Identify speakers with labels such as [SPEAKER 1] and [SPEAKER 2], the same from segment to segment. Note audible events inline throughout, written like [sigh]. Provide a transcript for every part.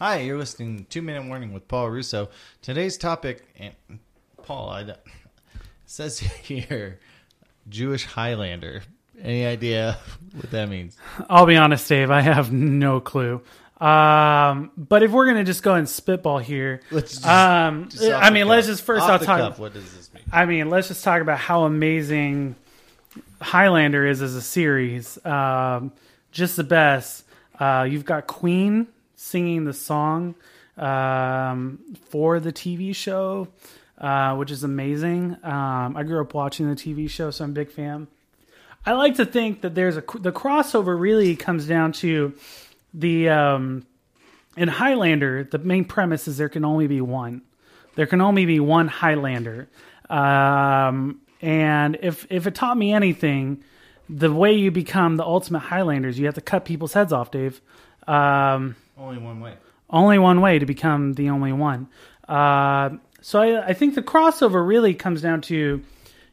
[SPEAKER 1] Hi, you're listening to Two Minute Warning with Paul Russo. Today's topic, and Paul, I, says [laughs] here, Jewish Highlander. Any idea what that means?
[SPEAKER 2] I'll be honest, Dave. I have no clue. Um, but if we're gonna just go and spitball here,
[SPEAKER 1] Let's just-
[SPEAKER 2] um,
[SPEAKER 1] Just
[SPEAKER 2] I mean,
[SPEAKER 1] cuff.
[SPEAKER 2] let's just first
[SPEAKER 1] Off
[SPEAKER 2] I'll talk.
[SPEAKER 1] cuff, what does this mean?
[SPEAKER 2] I mean, let's just talk about how amazing Highlander is as a series. Um, just the best. Uh, you've got Queen singing the song um, for the TV show, uh, which is amazing. Um, I grew up watching the TV show, so I'm a big fan. I like to think that there's a the crossover really comes down to the um, in Highlander. The main premise is there can only be one. There can only be one Highlander. Um, and if if it taught me anything, the way you become the ultimate Highlanders, you have to cut people's heads off, Dave. Um,
[SPEAKER 1] Only one way.
[SPEAKER 2] only one way to become the only one. Uh, so I, I think the crossover really comes down to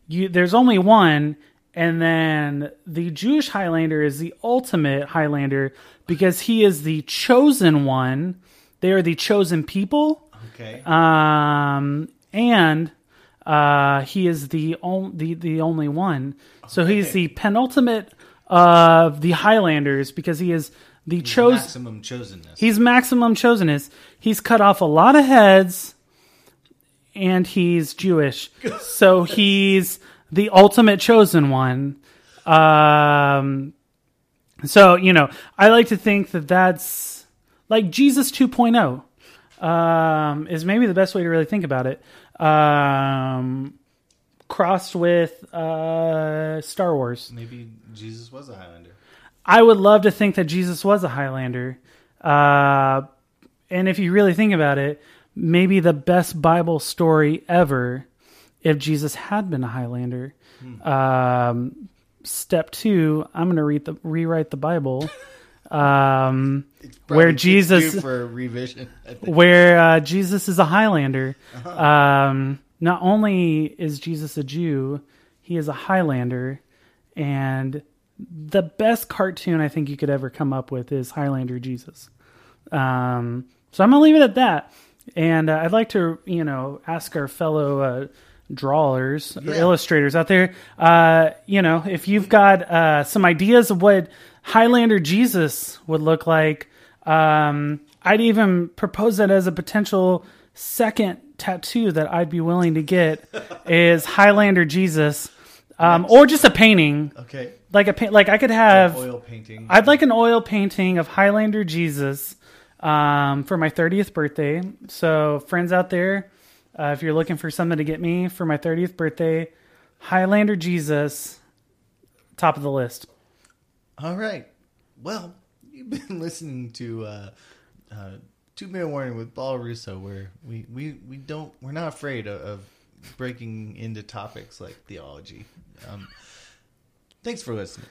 [SPEAKER 2] you. There's only one, and then the Jewish Highlander is the ultimate Highlander because he is the chosen one. They are the chosen people,
[SPEAKER 1] Okay.
[SPEAKER 2] um, and uh, he is the, on, the the only one. So he's the penultimate of the Highlanders because he is the chosen.
[SPEAKER 1] Maximum chosenness.
[SPEAKER 2] He's maximum chosenness. He's cut off a lot of heads, and he's Jewish, [laughs] so he's the ultimate chosen one. Um, so you know, I like to think that that's like Jesus 2.0 um, is maybe the best way to really think about it. Um, crossed with uh, Star Wars.
[SPEAKER 1] Maybe Jesus was a Highlander.
[SPEAKER 2] I would love to think that Jesus was a Highlander. Uh, and if you really think about it, maybe the best Bible story ever if Jesus had been a Highlander. Um, step two, I'm going to read the rewrite the Bible. [laughs] Um, where Jesus
[SPEAKER 1] for revision. I think.
[SPEAKER 2] where uh, Jesus is a Highlander. Um, not only is Jesus a Jew, he is a Highlander, and the best cartoon I think you could ever come up with is Highlander Jesus. Um, so I'm gonna leave it at that, and uh, I'd like to you know ask our fellow. Uh, drawers or
[SPEAKER 1] Yeah.
[SPEAKER 2] illustrators out there uh you know if you've got uh some ideas of what highlander jesus would look like um i'd even propose that as a potential second tattoo that i'd be willing to get [laughs] is highlander jesus um or just a painting
[SPEAKER 1] Okay.
[SPEAKER 2] like a pa- like i could have
[SPEAKER 1] Oil painting.
[SPEAKER 2] I'd like an oil painting of Highlander Jesus um, for my 30th birthday. So, friends out there, uh, if you're looking for something to get me for my 30th birthday, Highlander Jesus, top of the list.
[SPEAKER 1] All right. Well, you've been [laughs] listening to uh, uh, Two Minute Warning with Paul Russo, where we, we, we don't we're not afraid of, of breaking into topics like theology. Um, thanks for listening.